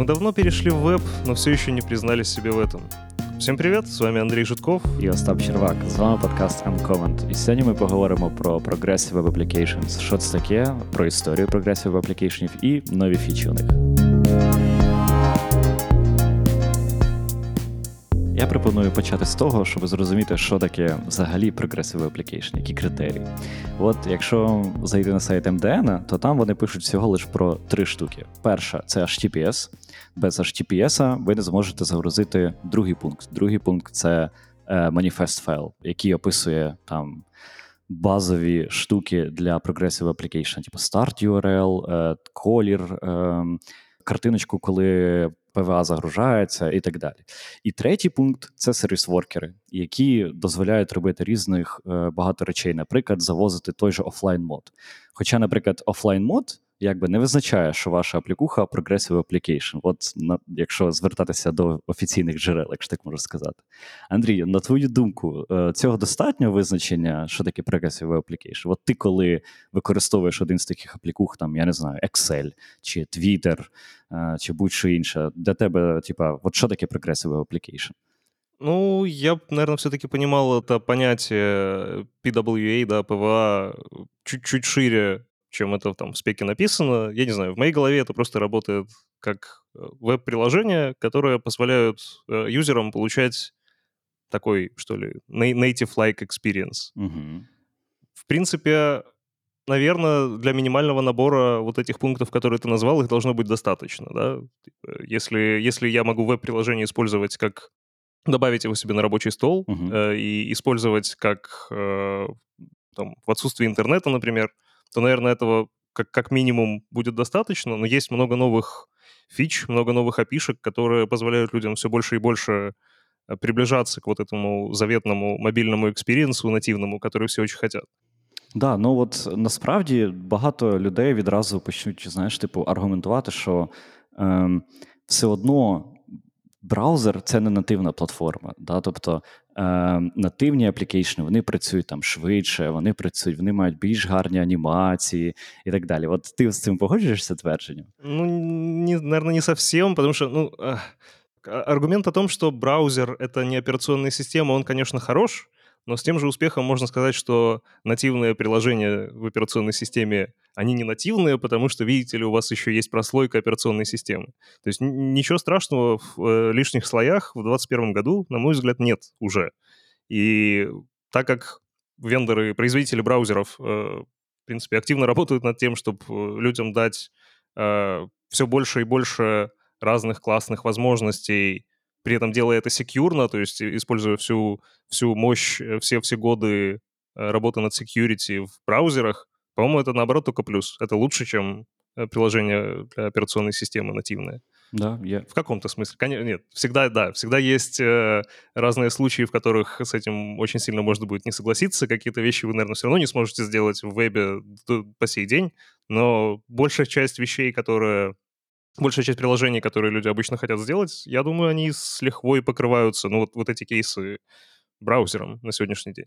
Мы давно перешли в веб, но все еще не признались себе в этом. Всім привіт! З вами Андрій Житков і Остап Червак. З вами подкаст Uncomment. І сьогодні ми поговоримо про Progressive Web Applications. Що це таке, про історію Progressive Web Applications і нові фічі у них. Я пропоную почати з того, щоб зрозуміти, що таке взагалі Progressive Application, які критерії. От якщо зайти на сайт MDN, то там вони пишуть всього лише про три штуки. Перша це HTTPS. Без HTTPS ви не зможете загрузити другий пункт. Другий пункт це Manifest файл, який описує там. Базові штуки для Progressive Application, типу Start URL, е, колір, ем, картиночку, коли PWA загружається і так далі. І третій пункт це сервіс-воркери, які дозволяють робити різних е, багато речей, наприклад, завозити той же офлайн mode. Хоча, наприклад, офлайн mode якби не визначає, що ваша аплікуха Progressive Application. От на, якщо звертатися до офіційних джерел, якщо так можна сказати. Андрій, на твою думку, е, цього достатньо визначення, що таке Progressive Application? От ти, коли використовуєш один з таких аплікух, там, я не знаю, Excel чи Twitter, е, чи будь-що інше, для тебе, типа, от що таке Progressive Application? Ну, я, наверное, все-таки понимал это понятие PWA, да, PWA чуть-чуть шире, чем это там в спеке написано. Я не знаю, в моей голове это просто работает как э, веб-приложения, которые позволяют э, юзерам получать такой, что ли, native-like experience. Угу. В принципе, наверное, для минимального набора вот этих пунктов, которые ты назвал, их должно быть достаточно, да? Типа, если, если я могу веб-приложение использовать как добавить его себе на рабочий стол uh-huh. э, и использовать как э, там, в отсутствии интернета, например, то, наверное, этого как, как минимум будет достаточно, но есть много новых фич, много новых опишек, которые позволяют людям все больше и больше э, приближаться к вот этому заветному мобільному експірієнсу нативному, который всі очень хотят. Да, ну от насправді багато людей відразу почнуть, знаєш, типу, аргументувати, що ем, все одно браузер це не нативна платформа. Да? Тобто е, нативні аплікейшни вони працюють там швидше, вони працюють, вони мають більш гарні анімації і так далі. От ти з цим погоджуєшся твердженням? Ну, не, наверное, не совсем, потому что, ну, аргумент о том, что браузер — это не операционная система, он, конечно, хорош, но с тем же успехом можно сказать, что нативные приложения в операционной системе, они не нативные, потому что, видите ли, у вас еще есть прослойка операционной системы. То есть ничего страшного в э, лишних слоях в 2021 году, на мой взгляд, нет уже. И так как вендоры, производители браузеров, э, в принципе, активно работают над тем, чтобы э, людям дать все больше и больше разных классных возможностей при этом делая это секьюрно, то есть используя всю, всю мощь, э, все, все годы э, работы над security в браузерах, по-моему, это наоборот только плюс. Это лучше, чем э, приложение для операционной системы нативное. Да, я... В каком-то смысле. Конечно, нет, всегда, да, всегда есть э, разные случаи, в которых с этим очень сильно можно будет не согласиться. Какие-то вещи вы, наверное, все равно не сможете сделать в вебе по сей день, но большая часть вещей, которые большая часть приложений, которые люди обычно хотят сделать, я думаю, они с лихвой покриваються, ну, от, от эти кейси браузером на сьогоднішній день.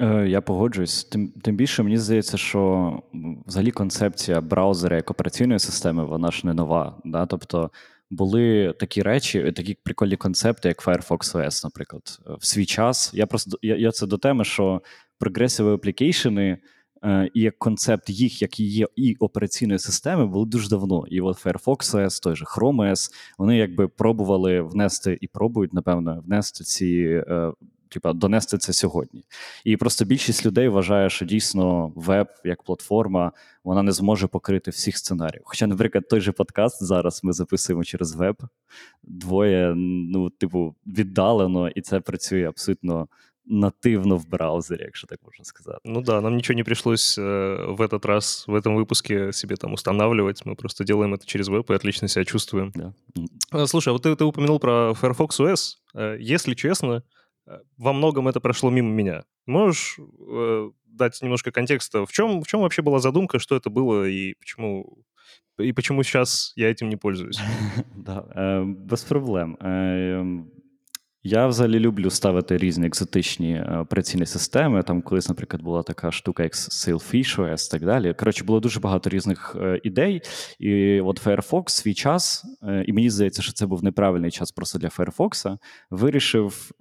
Е, я погоджуюсь. Тим тим більше мені здається, що взагалі концепція браузера як операційної системи, вона ж не нова. Да? Тобто були такі речі, такі прикольні концепти, як Firefox OS, наприклад, в свій час. Я просто я, я це до теми, що прогресиві аплікейшени – Е, і як концепт їх, як і є і операційної системи, були дуже давно. І от Firefox OS, той же Chrome OS, вони якби пробували внести і пробують, напевно, внести ці. Е, типа донести це сьогодні. І просто більшість людей вважає, що дійсно веб як платформа вона не зможе покрити всіх сценаріїв. Хоча, наприклад, той же подкаст зараз ми записуємо через веб, двоє, ну, типу, віддалено, і це працює абсолютно нативно в браузере, якщо так можно сказать. Ну да, нам ничего не пришлось э, в этот раз, в этом выпуске себе там устанавливать. Мы просто делаем это через веб и отлично себя чувствуем. Да. Э, слушай, а вот ты, ты упомянул про Firefox OS. Э, если честно, во многом это прошло мимо меня. Можешь э, дать немножко контекста? В чем, в чем вообще была задумка, что это было и почему, и почему сейчас я этим не пользуюсь? Да, без проблем. Я взагалі люблю ставити різні екзотичні е, операційні системи. Там колись, наприклад, була така штука, як Sailfish OS і так далі. Коротше, було дуже багато різних е, ідей. І от Firefox свій час, е, і мені здається, що це був неправильний час просто для Firefox, вирішив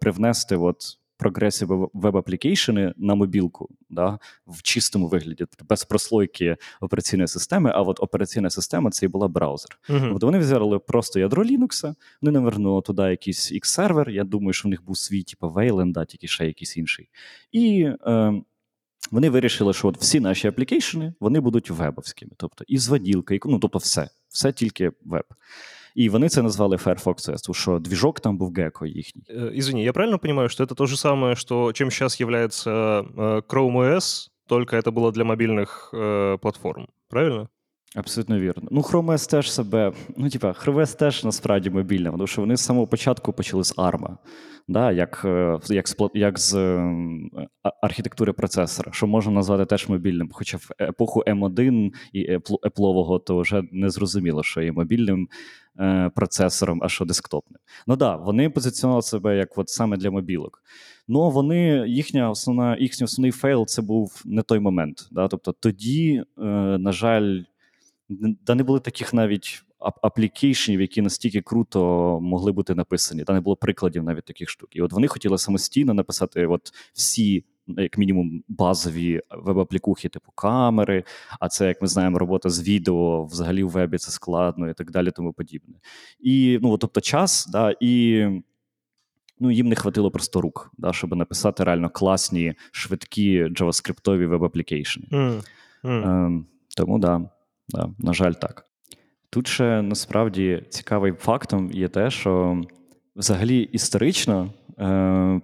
привнести от прогресів веб-аплікейшени на мобілку да, в чистому вигляді, тобто без прослойки операційної системи, а от операційна система це і була браузер. Uh-huh. Тобто вони взяли просто ядро Linux, вони навернули туди якийсь X-сервер. Я думаю, що в них був свій, типу Wayland, да, тільки ще якийсь інший. І е, вони вирішили, що от всі наші аплікейшени вони будуть вебовськими. Тобто і зводілка, і ну тобто все, все тільки веб. І вони це назвали Firefox OS, тому що движок там був Gecko їхній. Э, извини, я правильно понимаю, что это то же самое, что чем сейчас является э, Chrome OS, только это было для мобильных э, платформ, правильно? Абсолютно вірно. Ну, Chrome OS теж себе, ну, типа, Chrome OS теж насправді мобільна, тому що вони з самого початку почали з ARM, да, як е, як, як з архітектури процесора, що можна назвати теж мобільним. Хоча в епоху M1 і Apple, то вже не зрозуміло, що є мобільним е, процесором, а що десктопним. Ну да, вони позиціонували себе як от саме для мобілок. Ну вони їхня основна, їхній основний fail це був не той момент. Да? Тобто тоді, е, на жаль, да не було таких навіть аплікейшнів, які настільки круто могли бути написані. Та не було прикладів навіть таких штук. І от вони хотіли самостійно написати от всі. Як мінімум, базові веб-аплікухи, типу камери, а це, як ми знаємо, робота з відео взагалі в вебі це складно і так далі, тому подібне. І ну, тобто, час, да, і ну, їм не хватило просто рук, да, щоб написати реально класні, швидкі джаваскриптові веб-аплікейшни. Mm. Mm. Ем, Тому да, да, на жаль, так. Тут ще насправді цікавим фактом є те, що взагалі історично е,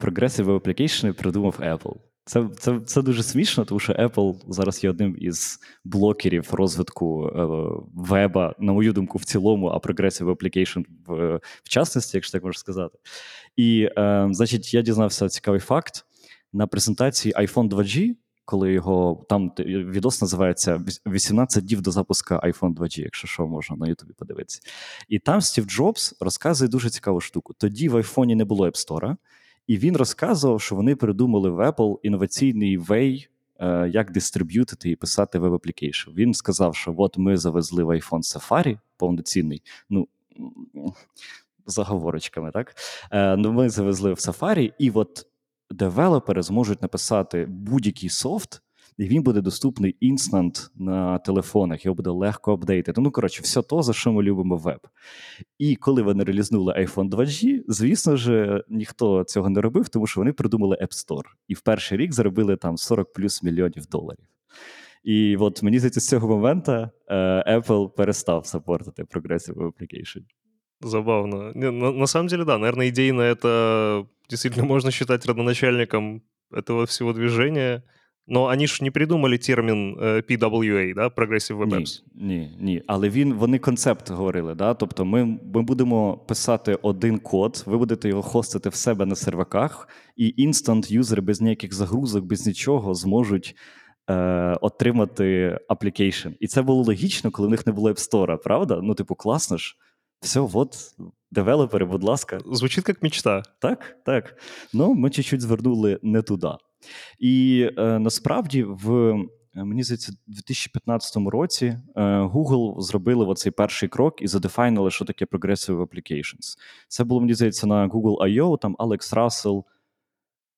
Progressive Application придумав Apple. Це це, це дуже смішно, тому що Apple зараз є одним із блокерів розвитку е, веба, на мою думку, в цілому, а Progressive Application в, в частності, якщо так можна сказати. І, е, значить, я дізнався цікавий факт на презентації iPhone 2G коли його там відос називається 18 днів до запуску iPhone 2G, якщо що, можна на Ютубі подивитися. І там Стів Джобс розказує дуже цікаву штуку. Тоді в айфоні не було App Store, і він розказував, що вони придумали в Apple інноваційний вей. Е, як дистриб'ютити і писати web application Він сказав, що от ми завезли в iPhone Safari повноцінний. Ну заговорочками, так? Е, ну, Ми завезли в Safari, і от девелопери зможуть написати будь-який софт, і він буде доступний інстант на телефонах, його буде легко апдейтити. Ну, коротше, все то, за що ми любимо веб. І коли вони релізнули iPhone 2G, звісно ж, ніхто цього не робив, тому що вони придумали App Store. І в перший рік заробили там 40 плюс мільйонів доларів. І от мені здається, з цього моменту е, Apple перестав саппортити Progressive Application. Забавно. Не, на, на самом деле, да, наверное, идейно это действительно можно считать родоначальником этого всего движения. Но они ж не придумали термін э, PWA, да, Progressive Web Apps. Ні, ні, ні. Але він, вони концепт говорили. Да? Тобто ми ми будемо писати один код, ви будете його хостити в себе на серваках, і інстант юзери без ніяких загрузок, без нічого зможуть е, отримати аплікейшн. І це було логічно, коли в них не було App Store, правда? Ну, типу, класно ж. Все, от, девелопери, будь ласка. Звучить як мечта. Так, так. Ну, ми чуть-чуть звернули не туди. І е, насправді, в е, мені здається, у 2015 році е, Google зробили оцей перший крок і задефайнили, що таке Progressive Applications. Це було, мені здається, на Google I.O., там Алекс Рассел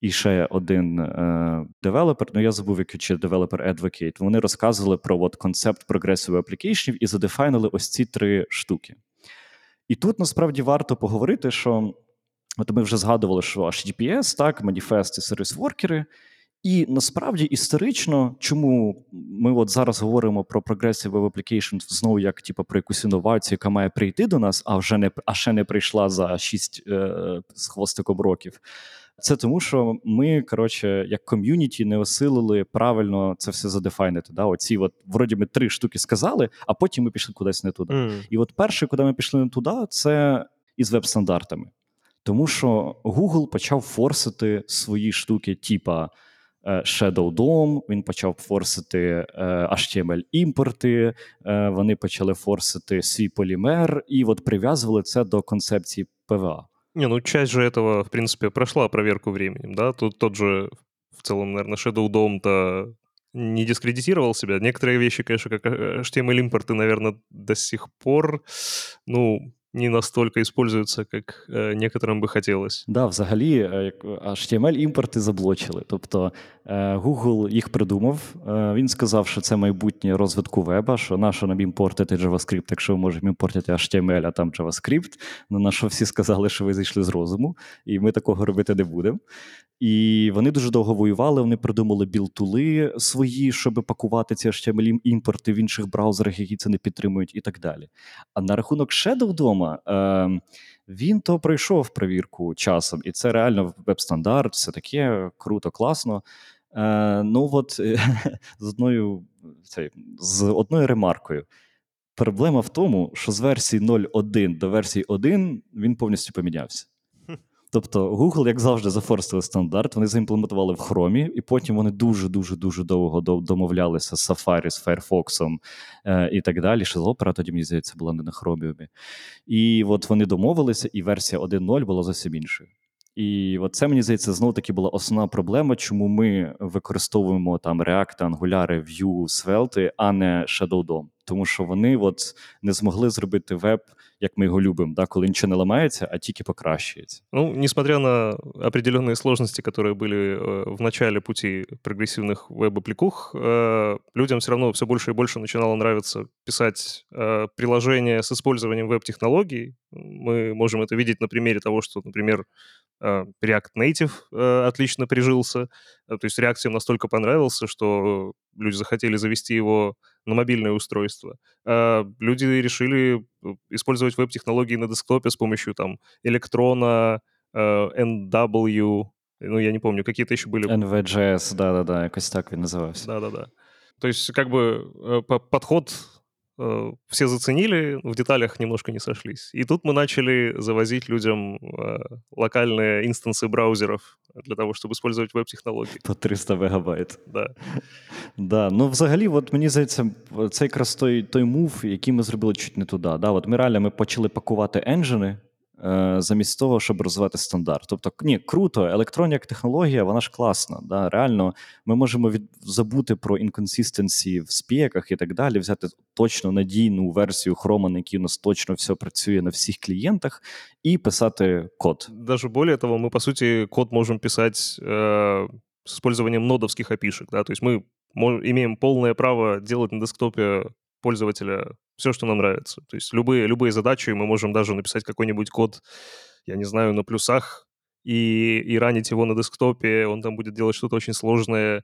і ще один е, девелопер, ну я забув, який чи девелопер Advocate, Вони розказували про от, концепт Progressive Application і задефайнили ось ці три штуки. І тут насправді варто поговорити, що от ми вже згадували, що HTTPS, так, маніфест і сервіс-воркери. І насправді історично, чому ми от зараз говоримо про Progressive Web Application знову як типу, про якусь інновацію, яка має прийти до нас, а вже не а ще не прийшла за 6 е, з хвостиком років. Це тому, що ми, коротше, як ком'юніті, не осилили правильно це все задефайнити. Да? Оці, от, вроді, ми три штуки сказали, а потім ми пішли кудись не туди. Mm. І от перше, куди ми пішли не туди, це із веб-стандартами. Тому що Google почав форсити свої штуки, типа. Е, Shadow DOM, він почав форсити е, HTML імпорти, е, вони почали форсити свій полімер, і от прив'язували це до концепції ПВА. Не, ну часть же этого, в принципе, прошла проверку временем, да? Тут тот же, в целом, наверное, Shadow Dome-то не дискредитировал себя. Некоторые вещи, конечно, как HTML-импорты, наверное, до сих пор, ну, не настолько используються, як е, некоторим би хотілося. Да, взагалі, е, HTML імпорти заблочили. Тобто е, Google їх придумав. Він сказав, що це майбутнє розвитку веба, що на що нам імпортити JavaScript, якщо ми можемо імпортити HTML, а там JavaScript. Ну, на що всі сказали, що ви зійшли з розуму, і ми такого робити не будемо. І вони дуже довго воювали. Вони придумали білтули свої, щоб пакувати ці HTML імпорти в інших браузерах, які це не підтримують, і так далі. А на рахунок Shadow DOM, е, він то пройшов перевірку часом, і це реально веб-стандарт, все таке круто, класно. Е, Ну от з одною цей, з одною ремаркою. Проблема в тому, що з версії 0.1 до версії 1 він повністю помінявся. Тобто Google, як завжди, зафорстили стандарт, вони заімплементували в Chrome, і потім вони дуже-дуже дуже довго домовлялися з Safari, з Firefox е, і так далі. Ще з Opera тоді, мені здається, була не на Chromium. І от вони домовилися, і версія 1.0 була зовсім іншою. І от це, мені здається, знову таки була основна проблема, чому ми використовуємо там React, Angular, Vue, Svelte, а не Shadow DOM. Тому що вони от не змогли зробити веб як ми його любимо, да, коли нічого не ламається, а тільки покращується. Ну, несмотря на определенные сложности, которые были э, в начале пути прогрессивных веб-аппликух, э, людям все равно все больше и больше начинало нравиться писать э, приложения с использованием веб-технологий. Мы можем это видеть на примере того, что, например, React Native отлично прижился. То есть React настолько понравился, что люди захотели завести его на мобильное устройство. Люди решили э, использовать веб-технологии на десктопе с помощью там электрона, NW, ну, я не помню, какие-то еще были. NVJS, да-да-да, якось так він називався. Да-да-да. То есть, как бы, э, подход Э, все заценили, в деталях немножко не сошлись. И тут мы начали завозить людям э, локальные инстансы браузеров для того, щоб использовать веб-технології. По 300 мегабайт. Да. Да. Ну, взагалі, от мені здається, це якраз той той мув, який ми зробили чуть не туди. Да? От Ми реально ми почали пакувати енджини Е, замість того, щоб розвивати стандарт. Тобто, ні, круто, електронна технологія, вона ж класна. Да? Реально, ми можемо від... забути про інконсистенції в спеках і так далі, взяти точно надійну версію Chrome, на якій у нас точно все працює на всіх клієнтах, і писати код. Даже более того, ми, по суті, код можемо писати э, с использованием нодовских опишек. Да? То есть мы имеем полное право делать на десктопе пользователя все, что нам нравится. То есть любые, любые задачи мы можем даже написать какой-нибудь код, я не знаю, на плюсах и, и ранить его на десктопе, он там будет делать что-то очень сложное.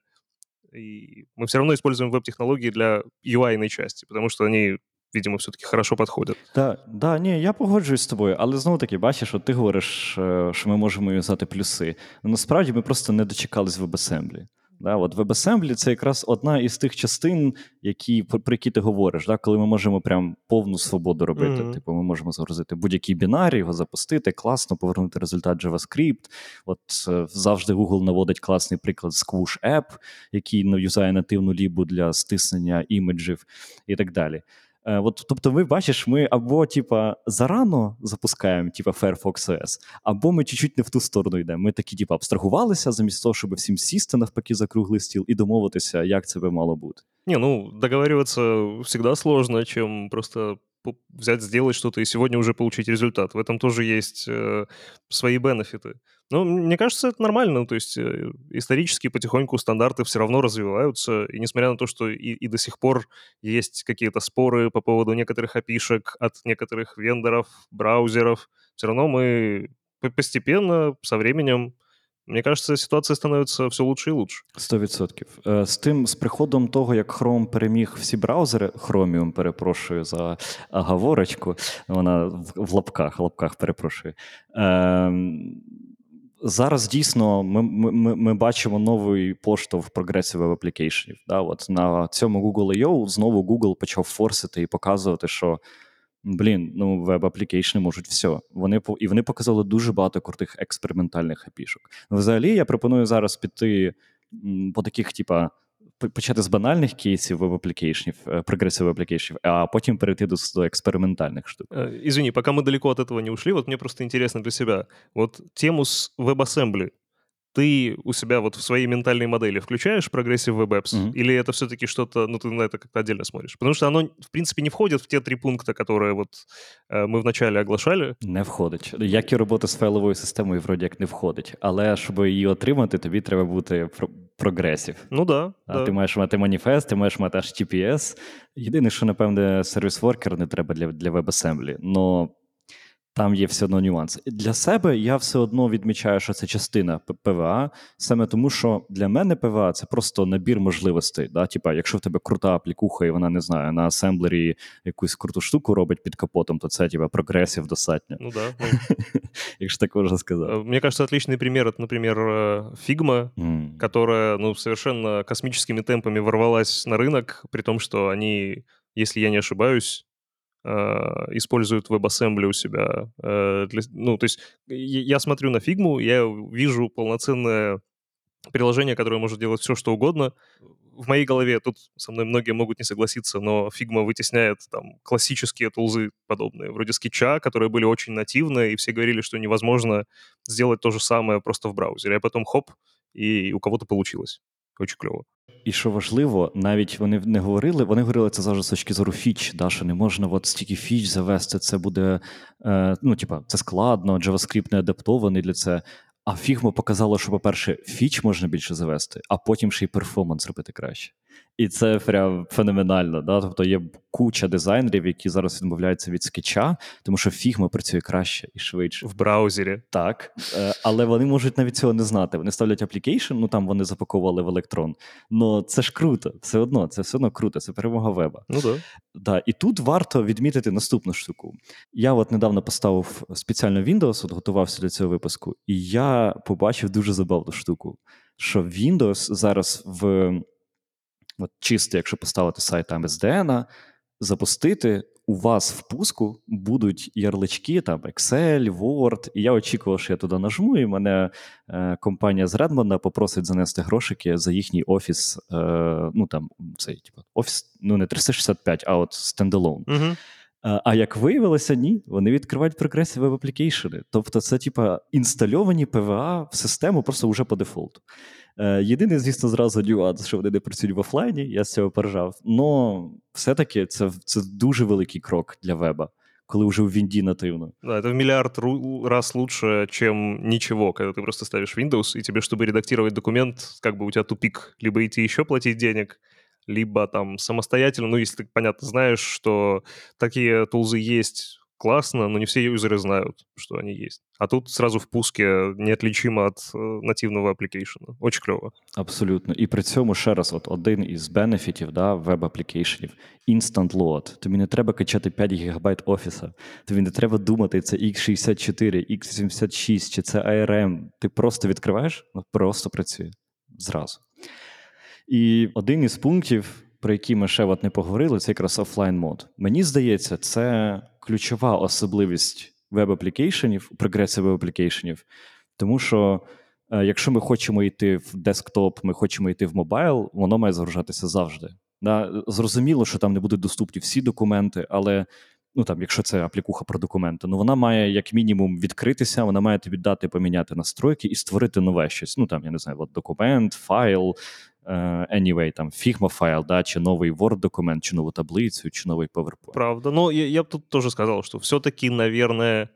И мы все равно используем веб-технологии для UI части, потому что они Видимо, все-таки хорошо підходять. Так, да, ні, я погоджуюсь з тобою, але знову таки, бачиш, от ти говориш, е, що ми можемо юзати плюси. Насправді ми просто не дочекались в WebAssembly. Да, от WebAssembly — це якраз одна із тих частин, які, про які ти говориш, да, коли ми можемо прям повну свободу робити. Mm-hmm. Типу, ми можемо загрузити будь-який бінарій, його запустити, класно повернути результат JavaScript. От е, завжди Google наводить класний приклад Squoosh App, який ну, юзає нативну лібу для стиснення іміджів і так далі. Е, от, Тобто, ми бачиш, ми або типа, зарано запускаємо типа, Firefox OS, або ми чуть-чуть не в ту сторону йдемо. Ми такі, типа, абстрагувалися замість того, щоб всім сісти навпаки за круглий стіл і домовитися, як це би мало бути. Не, ну, договариваться всегда сложно, чем просто взять, сделать что-то и сегодня уже получить результат. В этом тоже есть э, свои бенефиты. Но мне кажется, это нормально. То есть э, исторически потихоньку стандарты все равно развиваются. И несмотря на то, что и, и до сих пор есть какие-то споры по поводу некоторых опишек от некоторых вендоров, браузеров, все равно мы постепенно, со временем Мені кажется, ситуація становиться все лучше і лучше. Сто відсотків. Е, з тим, з приходом того, як Chrome переміг всі браузери, Chromium, перепрошую за оговорочку, вона в лапках, лапках перепрошую. Ем, зараз дійсно ми ми, ми бачимо новий поштовх прогресів веб-аплікейшнів. Да? От На цьому Google I.O. знову Google почав форсити і показувати, що блін, ну веб-аплікейшни можуть все. Вони і вони показали дуже багато крутих експериментальних апішок. Ну, взагалі, я пропоную зараз піти по таких, типа. почати з банальних кейсів веб-аплікейшнів, прогресів веб-аплікейшнів, а потім перейти до, до експериментальних штук. Извини, пока мы далеко от этого не ушли, вот мне просто интересно для себя. Вот тему с WebAssembly ты у себя вот в своей ментальной модели включаешь прогрессив Web Apps? Mm-hmm. Или это все-таки что-то, ну, ты на это как-то отдельно смотришь? Потому что оно, в принципе, не входит в те три пункта, которые вот э, ми вначале оглашали. Не входить. Як і робота з файловою системою, вроді як не входить. Але щоб її отримати, тобі треба бути прогресів. Ну да. А да. Ти маєш мати маніфест, ти маєш мати HTTPS. Єдине, що, напевне, сервіс-воркер не треба для для WebAssembly. Но там є все одно нюанс. Для себе я все одно відмічаю, що це частина ПВА, саме тому, що для мене ПВА це просто набір можливостей. Да? Типа, якщо в тебе крута аплікуха, і вона не знаю, на асемблері якусь круту штуку робить під капотом, то це типа прогресів достатньо. Ну да. Ну. Якщо так можна сказати. Э, мне кажется, отличный пример это, например, э, Figma, mm. которая ну, совершенно космическими темпами ворвалась на рынок, при том, что они, если я не ошибаюсь, Э, используют WebAssembly у себя. Э, для, ну, то есть я смотрю на фигму, я вижу полноценное приложение, которое может делать все, что угодно. В моей голове, тут со мной многие могут не согласиться, но Figma вытесняет там классические тулзы подобные, вроде скетча, которые были очень нативные, и все говорили, что невозможно сделать то же самое просто в браузере. А потом хоп, и у кого-то получилось. Очень кльово. І що важливо, навіть вони не говорили, вони говорили це завжди з точки зору фіч, да, що не можна от стільки фіч завести, це буде, е, ну, типа, це складно, JavaScript не адаптований для це. А Figma показало, що, по-перше, фіч можна більше завести, а потім ще й перформанс робити краще. І це прям феноменально. Да? Тобто є куча дизайнерів, які зараз відмовляються від скетча, тому що Figma працює краще і швидше. В браузері. Так. Е, але вони можуть навіть цього не знати. Вони ставлять application, ну там вони запаковували в Electron. Ну це ж круто, все одно, це все одно круто, це перемога веба. Ну да. Да, І тут варто відмітити наступну штуку. Я от недавно поставив спеціально Windows, от готувався до цього випуску, і я побачив дуже забавну штуку, що Windows зараз в от чисто, якщо поставити сайт MSDN, запустити, у вас в пуску будуть ярлички, там Excel, Word, і я очікував, що я туди нажму, і мене е, компанія з Редмонда попросить занести грошики за їхній офіс. Е, ну там цей типу, офіс, ну не 365, а от стендалон. Угу. А як виявилося, ні, вони відкривають прогресів веб аплікейшени. Тобто, це типа інстальовані ПВА в систему просто вже по дефолту. Е, єдиний, звісно, зразу нюанс, що вони не працюють в офлайні, я з цього пережав. Но все-таки це це дуже великий крок для веба, коли вже в Вінді нативно. Да, это в миллиард раз лучше, чем ничего, когда ты просто ставишь Windows, и тебе, чтобы редактировать документ, как бы у тебя тупик. Либо идти еще платить денег, либо там самостоятельно, ну, если ты, понятно, знаешь, что такие тулзы есть классно, но не все юзеры знают, что они есть. А тут сразу в пуске неотличимо от э, нативного аплікейшена. Очень кльово. Абсолютно. І при цьому ще раз, от один із бенефітів да, веб-аплікейшенів Instant Load. Тобі не треба качати 5 ГБ офіса. Тобі не треба думати, це X64, X86 чи це ARM. Ти просто відкриваєш, ну просто працює зразу. І один із пунктів, про які ми ще от не поговорили, це якраз офлайн мод. Мені здається, це ключова особливість веб-аплікейшенів, прогресів веб-аплікейшенів, тому що. Е, якщо ми хочемо йти в десктоп, ми хочемо йти в мобайл, воно має загружатися завжди. Да? Зрозуміло, що там не будуть доступні всі документи, але ну там, якщо це аплікуха про документи, ну вона має як мінімум відкритися, вона має тобі дати поміняти настройки і створити нове щось. Ну там я не знаю, от документ, файл, anyway, там Figma файл, да, чи новий Word-документ, чи нову таблицю, чи новий PowerPoint. Правда. Ну, я, я бы тут тоже сказал, что все-таки, наверное,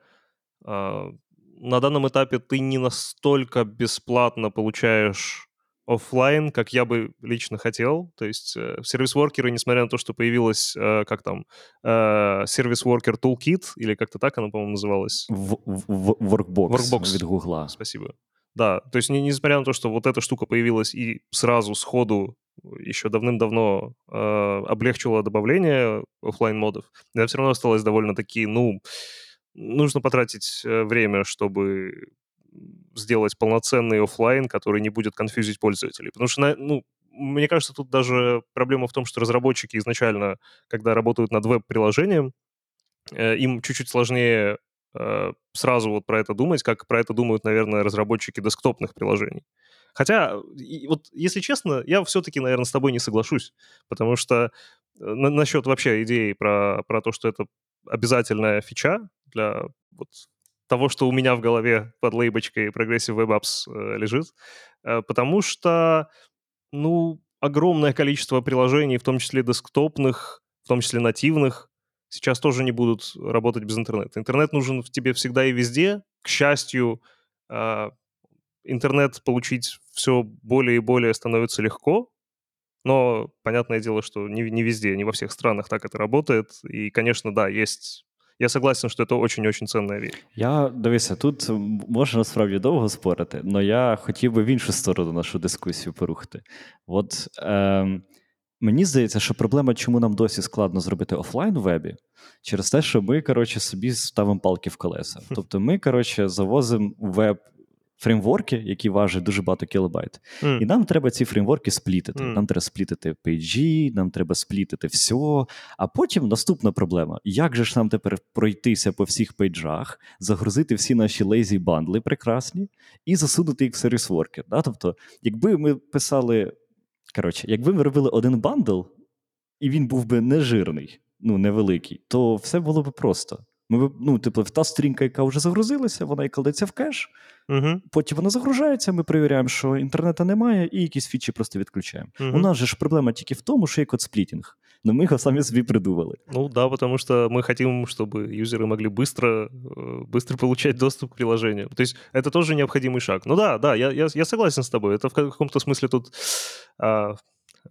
э, на данном этапе ты не настолько бесплатно получаешь офлайн, как я бы лично хотел. То есть э, сервис-воркеры, несмотря на то, что появилась, э, как там, э, сервис-воркер Toolkit, или как-то так она, по-моему, называлась. В, в, Workbox, Workbox від Гугла. Спасибо. Да, то есть не, несмотря на то, что вот эта штука появилась и сразу сходу еще давным-давно э, облегчила добавление офлайн модов, это все равно осталось довольно-таки, ну, нужно потратить э, время, чтобы сделать полноценный офлайн, который не будет конфьюзить пользователей. Потому что, ну, мне кажется, тут даже проблема в том, что разработчики изначально, когда работают над веб-приложением, э, им чуть-чуть сложнее сразу вот про это думать, как про это думают, наверное, разработчики десктопных приложений. Хотя, вот если честно, я все-таки, наверное, с тобой не соглашусь, потому что э, на, насчет вообще идеи про, про то, что это обязательная фича для вот того, что у меня в голове под лейбочкой Progressive Web Apps э, лежит, э, потому что, ну, огромное количество приложений, в том числе десктопных, в том числе нативных, сейчас тоже не будут работать без интернета. Интернет нужен в тебе всегда и везде. К счастью, э, интернет получить все более и более становится легко, но понятное дело, что не, не везде, не во всех странах так это работает. И, конечно, да, есть я согласен, що це очень-очень цінна річ. Я дивися, тут можна насправді довго спорити, але я хотів би в іншу сторону нашу дискусію порухати. От е, мені здається, що проблема, чому нам досі складно зробити офлайн в вебі, через те, що ми, коротше, собі ставимо палки в колеса. Тобто, ми, коротше, завозимо веб фреймворки, які важать дуже багато кілобайт. Mm. І нам треба ці фреймворки сплітити. Mm. Нам треба сплітити пейджі, нам треба сплітити все. А потім наступна проблема: як же ж нам тепер пройтися по всіх пейджах, загрузити всі наші lazy бандли прекрасні і засунути їх в сервіс-воркери. Да? Тобто, якби ми писали. Коротше, якби ми робили один бандл, і він був би нежирний, ну невеликий, то все було б просто. Ми ну, типу, та стрінка, яка вже загрузилася, вона і кладеться в кеш. Угу. Потім вона загружається, ми перевіряємо, що інтернету немає, і якісь фічі просто відключаємо. Угу. У нас же ж проблема тільки в тому, що є код сплітінг. Но мы его сами себе придумали. Ну да, потому что мы хотим, чтобы юзеры могли быстро, э, быстро получать доступ к приложению. То есть это тоже необходимый шаг. Ну да, да, я, я, я согласен с тобой. Это в каком-то смысле тут а,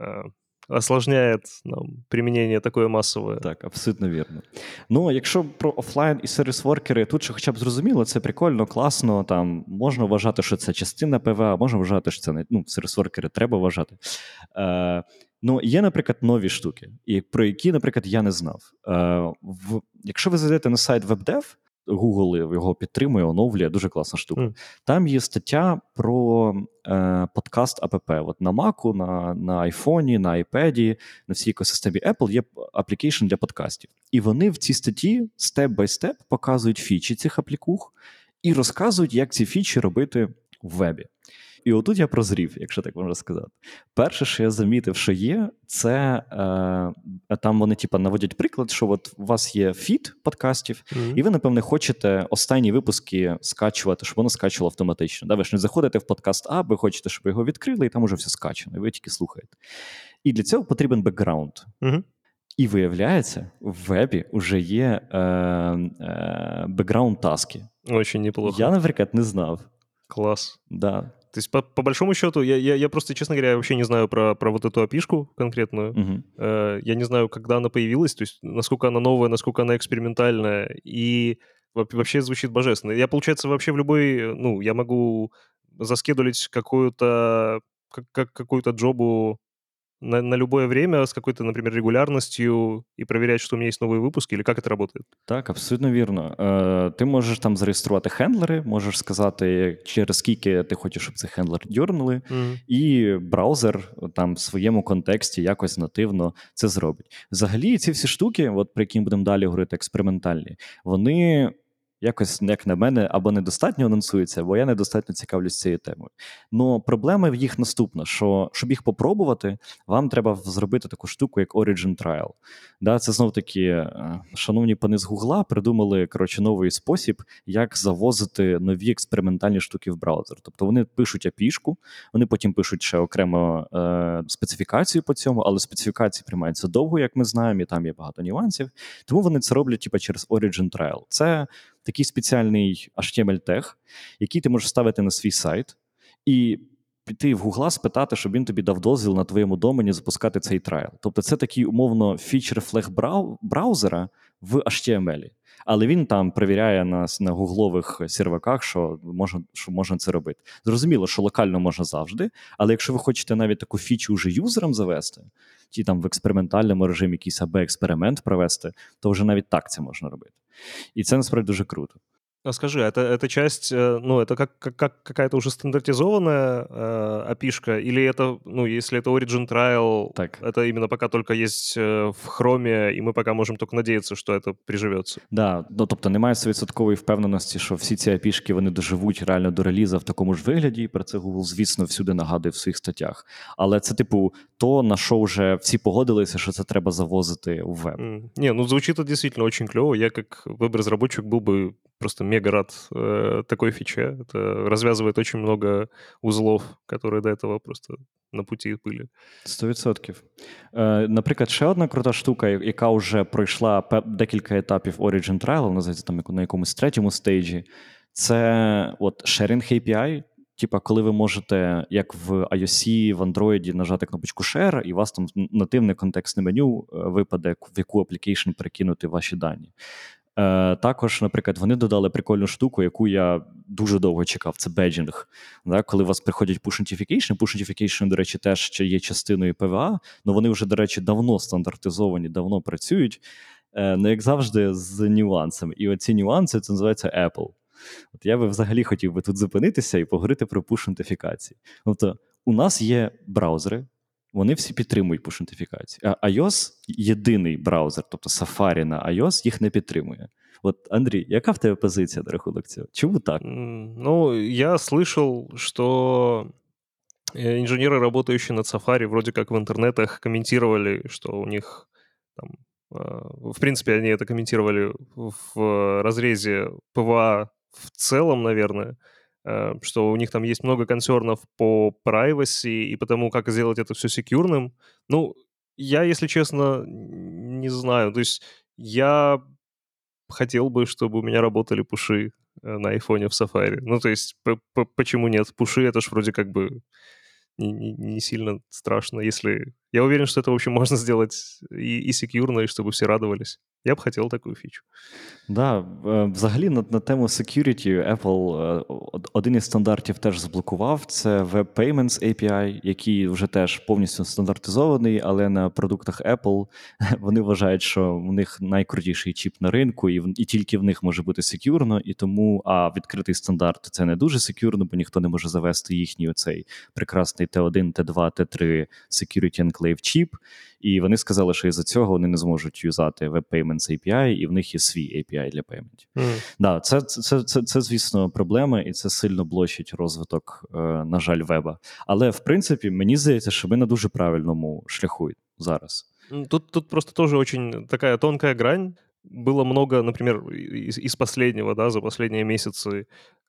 а, осложняє нам применення такое масове. Так, абсолютно вірно. Ну, якщо про офлайн і сервіс-воркери, тут ще хоча б зрозуміло, це прикольно, класно. Там можна вважати, що це частина ПВА, можна вважати, що це не ну, сервіс-воркери треба вважати. Е, Ну, є, наприклад, нові штуки, і про які, наприклад, я не знав. Е, в, Якщо ви зайдете на сайт WebDev, Google його підтримує, оновлює, дуже класна штука. Mm. Там є стаття про е, подкаст app. От на Mac, на на iPhone, на iPad, на всій екосистемі Apple є application для подкастів. І вони в цій статті step-by-step показують фічі цих аплікух і розказують, як ці фічі робити в вебі. І отут я прозрів, якщо так можна сказати. Перше, що я замітив, що є, це е, там вони типа наводять приклад, що от у вас є feed подкастів, mm-hmm. і ви, напевне, хочете останні випуски скачувати, щоб воно скачувало автоматично. Да? Ви ж не заходите в подкаст, а ви хочете, щоб його відкрили, і там уже все скачано, і ви тільки слухаєте. І для цього потрібен бекграунд. Mm-hmm. І виявляється, в вебі вже є е, е, таски. Очень неплохо. Я, наприклад, не знав. Класс. Да. То есть, по, по большому счету, я, я, я просто, честно говоря, вообще не знаю про, про вот эту опишку конкретную. Угу. Э, я не знаю, когда она появилась, то есть, насколько она новая, насколько она экспериментальная. И вообще звучит божественно. Я, получается, вообще в любой... Ну, я могу заскедулить какую-то как, какую-то джобу на, на любое время с какой-то, например, регулярностью и проверять, что у меня есть новые выпуски, или как это работает? Так, абсолютно вірно. Е, Ти можеш там зареєструвати хендлери, можеш сказати, через скільки ти хочеш, щоб цей хендлер дьорнули, mm-hmm. і браузер там в своєму контексті якось нативно це зробить. Взагалі, ці всі штуки, от про які ми будемо далі говорити, експериментальні, вони якось, як на мене, або недостатньо анонсується, або я недостатньо цікавлюсь цією темою. Ну проблема в їх наступна: що щоб їх попробувати, вам треба зробити таку штуку, як Origin Trial. Да, Це знов таки, е, шановні пани з Гугла, придумали коротше, новий спосіб, як завозити нові експериментальні штуки в браузер. Тобто вони пишуть апішку, вони потім пишуть ще окремо е, специфікацію по цьому, але специфікації приймаються довго, як ми знаємо, і там є багато нюансів. Тому вони це роблять типу, через Origin Trial. Це такий спеціальний HTML-тег, який ти можеш ставити на свій сайт, і піти в Гугла спитати, щоб він тобі дав дозвіл на твоєму домені запускати цей трайл. Тобто, це такий умовно фічер флег браузера в HTML. Але він там перевіряє нас на гуглових серваках, що можна що можна це робити. Зрозуміло, що локально можна завжди, але якщо ви хочете навіть таку фічу вже юзерам завести, чи там в експериментальному режимі якийсь АБ експеримент провести, то вже навіть так це можна робити. І це насправді дуже круто. А скажи, это, эта часть, э, ну, это как, как, как какая-то уже стандартизованная э, опишка, или это, ну, если это Origin Trial, Так. это именно пока только есть э, в хроме, і ми поки можемо тільки надіятися, що це приживеться? Да, ну тобто немає стовідсоткової впевненості, що всі ці апішки вони доживуть реально до реліза в такому ж вигляді. І про це Google, звісно, всюди нагадує в своїх статтях. Але це, типу, то на що вже всі погодилися, що це треба завозити в веб. Mm. Не, ну звучит это действительно очень клево. Я как веб-разработчик был бы просто мега рад э, такой фиче. Это развязывает очень много узлов, которые до этого просто на путі были. Сто відсотків. Е, Наприклад, ще одна крута штука, яка вже пройшла декілька етапів Origin Trial, вона здається, там на якомусь третьому стейджі, це от Sharing API. Типа, коли ви можете, як в iOS, в Android нажати кнопочку Share, і у вас там нативне контекстне меню е, випаде, в яку application перекинути ваші дані. Е, Також, наприклад, вони додали прикольну штуку, яку я дуже довго чекав. Це badging. Да? Коли у вас приходять push notification, push notification, до речі, теж є частиною PWA, але вони вже, до речі, давно стандартизовані, давно працюють. Е, Ну, як завжди, з нюансами. І оці нюанси це називається Apple. От я би взагалі хотів би тут зупинитися і поговорити про push notification Тобто, у нас є браузери, вони всі підтримують push notification А iOS єдиний браузер, тобто Safari на iOS, їх не підтримує. От, Андрій, яка в тебе позиція на рахунок цього? Чому так? Ну, я слышал, что э, инженеры, работающие над Safari, вроде как в интернетах комментировали, что у них там, э, в принципе, они это комментировали в разрезе ПВА в целом, наверное, э, что у них там есть много консернов по privacy и потому, как сделать это все секьюрным. Ну, я, если честно, не знаю. То есть я хотел бы, чтобы у меня работали пуши э, на айфоне в Safari. Ну, то есть, почему нет? Пуши — это ж вроде как бы не, не, не сильно страшно, если... Я уверен, что это, в общем, можно сделать и, и секьюрно, и чтобы все радовались. Я б хотів таку фічу. Да, взагалі на, на тему security Apple один із стандартів теж заблокував. Це Web Payments API, який вже теж повністю стандартизований, але на продуктах Apple вони вважають, що в них найкрутіший чіп на ринку, і і тільки в них може бути секюрно, і тому а відкритий стандарт це не дуже секюрно, бо ніхто не може завести їхній оцей прекрасний T1, T2, T3 Security Enclave чіп. І вони сказали, що із-за цього вони не зможуть юзати Web Payments API, і в них є свій API для пейментів. Mm. Да, це, це, це, це, це, звісно, проблема, і це сильно блочить розвиток, е, на жаль, веба. Але в принципі, мені здається, що ми на дуже правильному шляху зараз. Тут, тут просто тоже очень такая тонкая грань. Было много, например, из, из последнего, да, за последние месяцы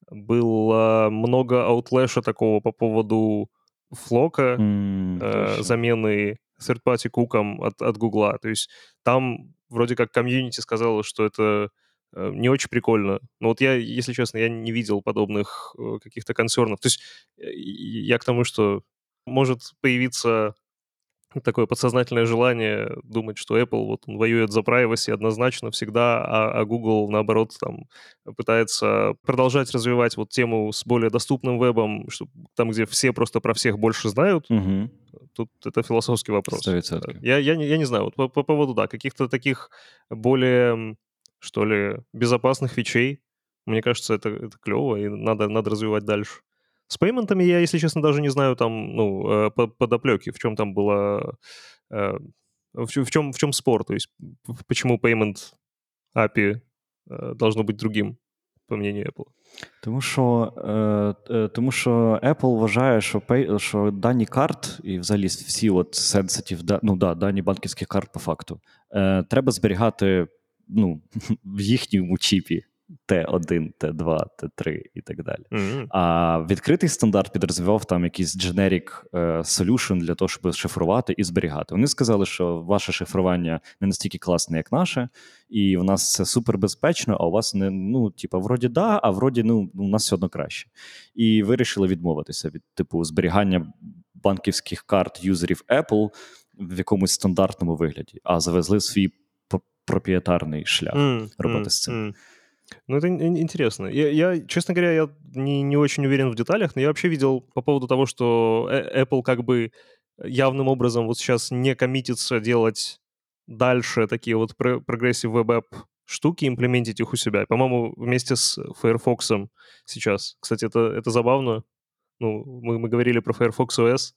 было много аутлэша такого по поводу флока, mm, э, замены third-party куком от, от Гугла. То есть там вроде как комьюнити сказала, что это э, не очень прикольно. Но вот я, если честно, я не видел подобных э, каких-то концернов. То есть э, я к тому, что может появиться такое подсознательное желание думать, что Apple вот он воюет за privacy однозначно всегда, а, а Google, наоборот, там пытается продолжать развивать вот тему с более доступным вебом, что, там, где все просто про всех больше знают. Угу. Тут это философский вопрос. 100%. Я, я, я не знаю, вот по, по поводу, да, каких-то таких более, что ли, безопасных вещей, мне кажется, это, это клево, и надо, надо развивать дальше. С пейментами я, если честно, даже не знаю там, ну, э, подоплеки, в чем там было... Э, в, в, чем, в чем спор? То есть почему payment API э, должно быть другим, по мнению Apple? Тому що е, тому що Apple вважає, що pay, що дані карт і взагалі всі от sensitive, ну да, дані банківських карт по факту, е, треба зберігати ну, в їхньому чіпі. Т1, Т2, Т3 і так далі. Mm-hmm. А відкритий стандарт підрозвивав там якийсь generic solution для того, щоб шифрувати і зберігати. Вони сказали, що ваше шифрування не настільки класне, як наше, і в нас це супербезпечно, а у вас не ну, типа, вроді да, а вроді ну, у нас все одно краще. І вирішили відмовитися від типу зберігання банківських карт юзерів Apple в якомусь стандартному вигляді, а завезли свій пропієтарний шлях mm, роботи з цим. Mm. Ну, это интересно. Я, я, честно говоря, я не, не очень уверен в деталях, но я вообще видел по поводу того, что э, Apple как бы явным образом вот сейчас не коммитится делать дальше такие вот прогрессив веб-эп штуки, имплементить их у себя. По-моему, вместе с Firefox сейчас. Кстати, это, это забавно. Ну, мы, мы говорили про Firefox OS,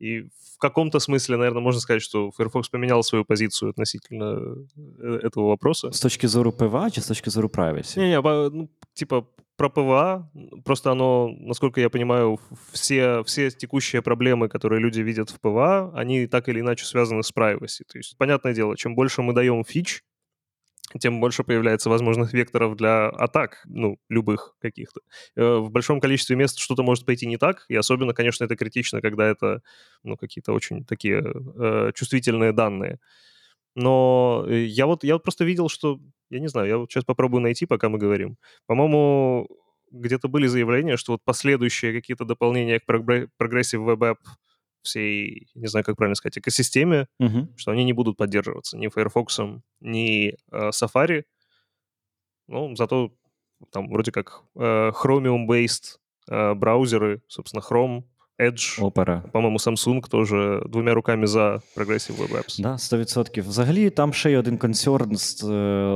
и в каком-то смысле, наверное, можно сказать, что Firefox поменял свою позицию относительно э, этого вопроса. С точки зрения ПВА или с точки зрения privacy? Не-не, ну, типа про ПВА, просто оно, насколько я понимаю, все, все текущие проблемы, которые люди видят в ПВА, они так или иначе связаны с privacy. То есть, понятное дело, чем больше мы даем фич, тем больше появляется возможных векторов для атак, ну, любых каких-то. Э, в большом количестве мест что-то может пойти не так, и особенно, конечно, это критично, когда это, ну, какие-то очень такие э, чувствительные данные. Но э, я вот, я вот просто видел, что, я не знаю, я вот сейчас попробую найти, пока мы говорим. По-моему, где-то были заявления, что вот последующие какие-то дополнения к Progressive Web App всей, не знаю, как правильно сказать, экосистеме, Мгм. что они не будут поддерживаться ни Firefox, ни э, Safari. Ну, зато там вроде как э, Chromium-based э, браузеры, собственно, Chrome, Edge, Опера. по-моєму, Samsung теж двома руками за Progressive Web Apps. Да, 100%. Взагалі, там ще є один консерн. е,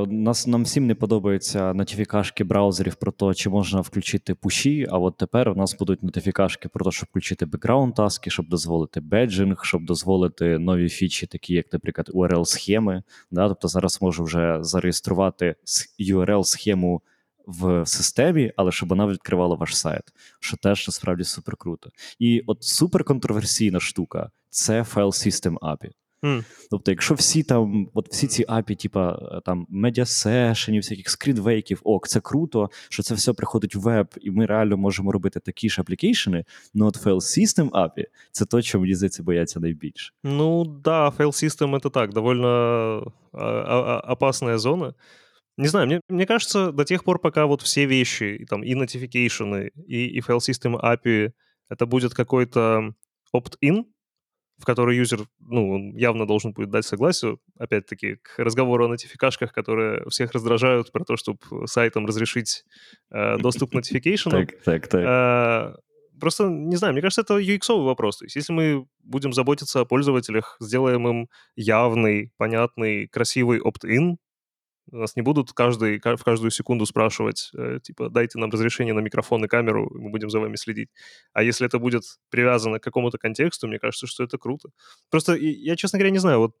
Нас нам всім не подобаються нотифікашки браузерів про те, чи можна включити пуші. А от тепер у нас будуть нотифікашки про те, щоб включити бекграунд таски, щоб дозволити badging, щоб дозволити нові фічі, такі як, наприклад, URL-схеми. Да? Тобто зараз можу вже зареєструвати URL-схему в системі, але щоб вона відкривала ваш сайт, що теж насправді супер круто. І от суперконтроверсійна штука це файл System API. Mm. Тобто, якщо всі там, от всі ці API, типа там медіасешенів, всяких скрідвейків, ок, це круто, що це все приходить в веб, і ми реально можемо робити такі ж аплікейшени, ну от File System API — це то, що мені здається, бояться найбільше. Ну да, File System это так, довольно опасная зона. Не знаю, мне, мне кажется, до тех пор, пока вот все вещи, и, там, и notification, и, и файл системы API, это будет какой-то opt-in, в который юзер, ну, он явно должен будет дать согласие, опять-таки, к разговору о нотификашках, которые всех раздражают про то, чтобы сайтам разрешить э, доступ к notification. Так, так, так. Э, просто, не знаю, мне кажется, это UX вопрос. То есть если мы будем заботиться о пользователях, сделаем им явный, понятный, красивый opt-in, нас не будут каждый, в каждую секунду спрашивать, э, типа, дайте нам разрешение на микрофон и камеру, мы будем за вами следить. А если это будет привязано к какому-то контексту, мне кажется, что это круто. Просто я, честно говоря, не знаю, вот,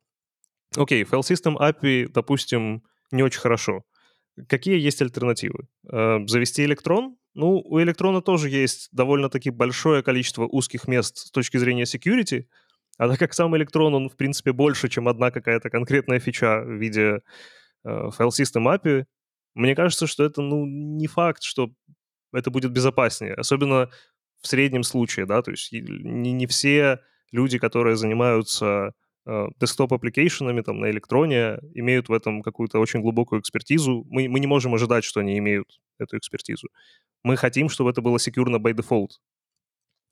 окей, file system API, допустим, не очень хорошо. Какие есть альтернативы? Э, завести электрон? Ну, у электрона тоже есть довольно-таки большое количество узких мест с точки зрения security, а так как сам электрон, он, в принципе, больше, чем одна какая-то конкретная фича в виде файл System API, мне кажется, что это, ну, не факт, что это будет безопаснее, особенно в среднем случае, да, то есть не, не все люди, которые занимаются э, десктоп-аппликейшенами там на электроне, имеют в этом какую-то очень глубокую экспертизу. Мы, мы не можем ожидать, что они имеют эту экспертизу. Мы хотим, чтобы это было секьюрно by default.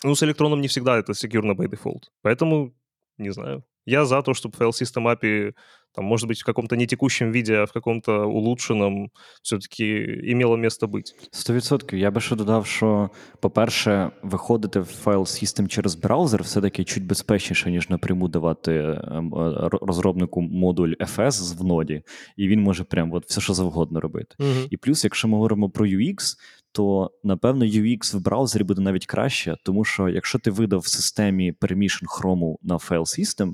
Ну, с электроном не всегда это секьюрно by default. Поэтому, не знаю. Я за то, чтобы файл System API там, может быть, в каком-то не текущем виде, а в каком-то улучшенном все-таки имело место бути. 100%. Я би ще додав, що, по-перше, виходити в файл System через браузер все-таки чуть безпечніше, ніж напряму давати ем, е, розробнику модуль FS в ноді, і він може прям от все, що завгодно робити. Угу. І плюс, якщо ми говоримо про UX, то напевно UX в браузері буде навіть краще, тому що якщо ти видав в системі permission Chrome на файл System,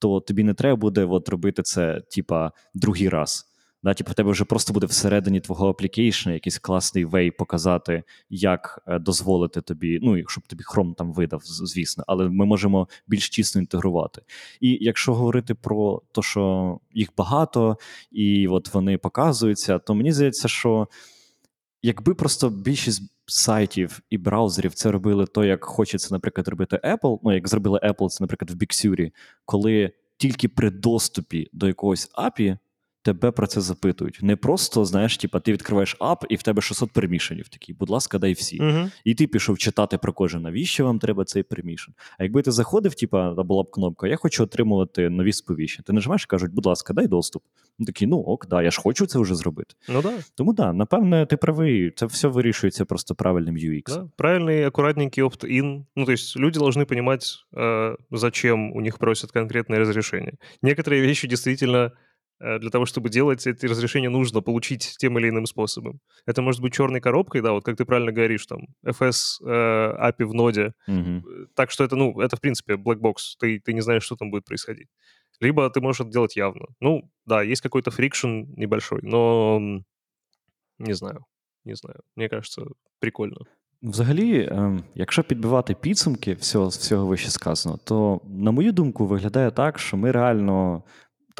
то тобі не треба буде от робити це, типа, другий раз. Да, Типу, в тебе вже просто буде всередині твого аплікейшна якийсь класний вей показати, як е, дозволити тобі, ну, щоб тобі Chrome там видав, звісно, але ми можемо більш тісно інтегрувати. І якщо говорити про те, що їх багато, і от вони показуються, то мені здається, що якби просто більшість сайтів і браузерів це робили то, як хочеться, наприклад, робити Apple, ну як зробили Apple, це, наприклад, в Біксюрі, коли тільки при доступі до якогось API тебе про це запитують. Не просто, знаєш, типа, ти відкриваєш ап, і в тебе 600 пермішенів такі, будь ласка, дай всі. Угу. І ти пішов читати про кожен, навіщо вам треба цей пермішен. А якби ти заходив, типа, була б кнопка, я хочу отримувати нові сповіщення. Ти нажимаєш і кажуть, будь ласка, дай доступ. Ну такий, ну ок, да, я ж хочу це вже зробити. Ну да. Тому да, напевне, ти правий, це все вирішується просто правильним UX. Да. Правильный, аккуратненький opt-in. Ну, то есть люди должны понимать, э, зачем у них просят конкретное разрешение. Некоторые вещи действительно Э, для того, чтобы делать эти разрешения, нужно получить тем или иным способом. Это может быть черной коробкой, да, вот как ты правильно говоришь, там, FS э, API в ноде. Угу. Так что это, ну, это, в принципе, black box. Ты, ты не знаешь, что там будет происходить. Либо ты можешь это делать явно. Ну, да, есть какой-то фрикшн небольшой, но не знаю, не знаю. Мне кажется, прикольно. Взагалі, ем, якщо підбивати підсумки всього всього вище сказано, то на мою думку виглядає так, що ми реально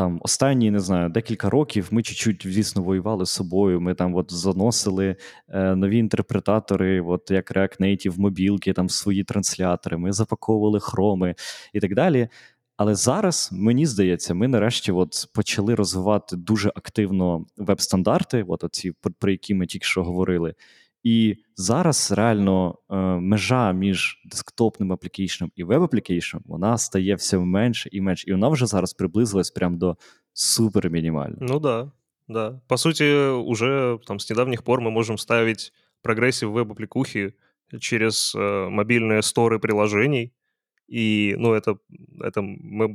там останні не знаю декілька років ми чуть-чуть, звісно, воювали з собою. Ми там от заносили е, нові інтерпретатори, от як React Native мобілки, там свої транслятори. Ми запаковували хроми і так далі. Але зараз мені здається, ми нарешті от почали розвивати дуже активно веб-стандарти, от оці про які ми тільки що говорили. І зараз реально е, межа між десктопним аплікейшном і веб-аплікейшном вона стає все менше і менше. І вона вже зараз приблизилась прямо до супер мінімально. Ну да, да. По сути, уже там с недавних пор мы можем ставить прогрессив веб-аппликухи через э, мобильные сторы приложений. И, ну, это, это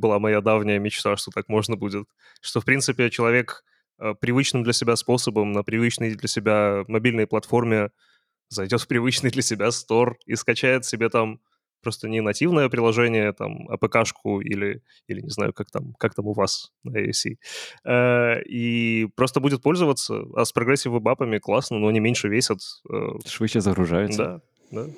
была моя давняя мечта, что так можно будет. Что, в принципе, человек Э, привычным для себя способом на привычной для себя мобильной платформе зайдет в привычный для себя стор и скачает себе там просто не нативное приложение, там, АПКшку или, или не знаю, как там, как там у вас на ASC, э, и просто будет пользоваться, а с прогрессив вебапами классно, но они меньше весят. Э, Швидше загружаються. Да, да.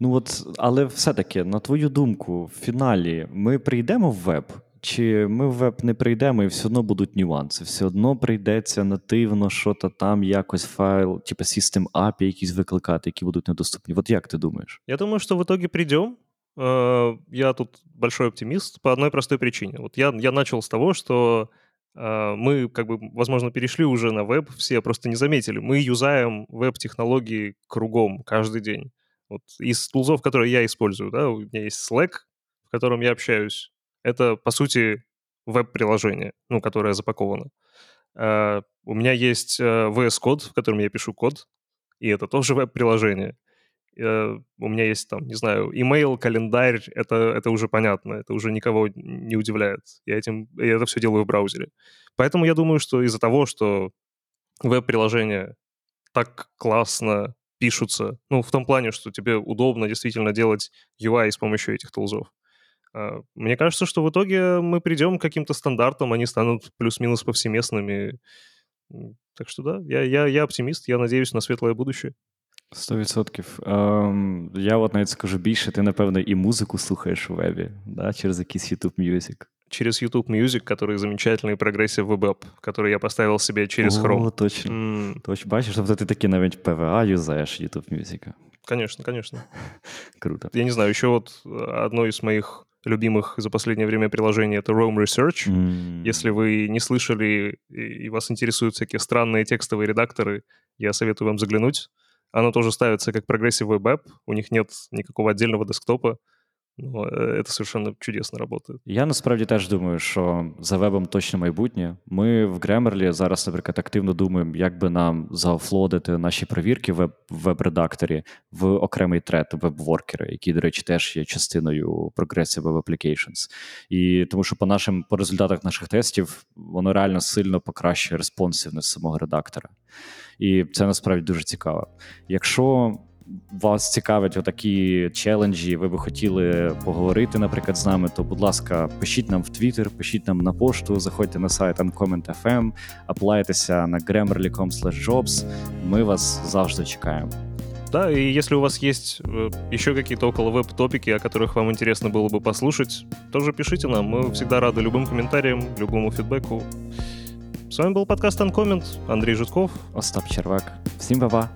Ну от, але все-таки, на твою думку, в фіналі ми прийдемо в веб чи ми в веб не прийдемо, і все одно будуть нюанси. Все одно прийдеться нативно, що то там якось файл, типу System API якісь викликати, які будуть недоступні. От як ти думаешь? Я думаю, что в итоге придем. Э, я тут большой оптимист по одной простой причине. Вот я, я начал с того, что э, мы, как бы, возможно, перешли уже на веб, все просто не заметили. Мы юзаем веб-технологии кругом каждый день. Вот из тулзов, которые я использую, да, у меня есть Slack, в котором я общаюсь это, по сути, веб-приложение, ну, которое запаковано. Uh, у меня есть э, VS Code, в котором я пишу код, и это тоже веб-приложение. Uh, у меня есть там, не знаю, email, календарь, это, это уже понятно, это уже никого не удивляет. Я, этим, я это все делаю в браузере. Поэтому я думаю, что из-за того, что веб-приложения так классно пишутся, ну, в том плане, что тебе удобно действительно делать UI с помощью этих тулзов, мне кажется, что в итоге мы придем к каким-то стандартам, они станут плюс-минус повсеместными. Так что да, я, я, я оптимист, я надеюсь на светлое будущее. Сто відсотків. Ем, я от навіть скажу більше, ти, напевно, і музику слухаєш в вебі, да? через якийсь YouTube Music. Через YouTube Music, который замечательный прогрессив веб который я поставил себе через Chrome. О, точно. Mm. Точно. Бачиш, тобто ти таки навіть PVA юзаєш YouTube Music. Конечно, конечно. Круто. Я не знаю, еще вот одно из моих любимых за последнее время приложений — это Roam Research. Mm. Если вы не слышали и вас интересуют всякие странные текстовые редакторы, я советую вам заглянуть. Оно тоже ставится как Progressive Web App, у них нет никакого отдельного десктопа, Ну, це совершенно чудесно працює. Я насправді теж думаю, що за вебом точно майбутнє. Ми в Grammarly зараз, наприклад, активно думаємо, як би нам заофлодити наші провірки в веб-редакторі в окремий тред веб-воркери, який, до речі, теж є частиною Progressive Web Applications. І тому що по нашим по результатах наших тестів воно реально сильно покращує респонсивність самого редактора. І це насправді дуже цікаво. Якщо вас цікавлять отакі челенджі, ви би хотіли поговорити, наприклад, з нами, то, будь ласка, пишіть нам в Твіттер, пишіть нам на пошту, заходьте на сайт Uncomment.fm, аплайтеся на grammarly.com jobs. Ми вас завжди чекаємо. Да, и если у вас есть э, еще какие-то около веб-топики, о которых вам интересно было бы послушать, тоже пишите нам. Мы всегда рады любым комментариям, любому фидбэку. С вами был подкаст Uncomment. Андрей Житков. Остап Червак. Всем па-па.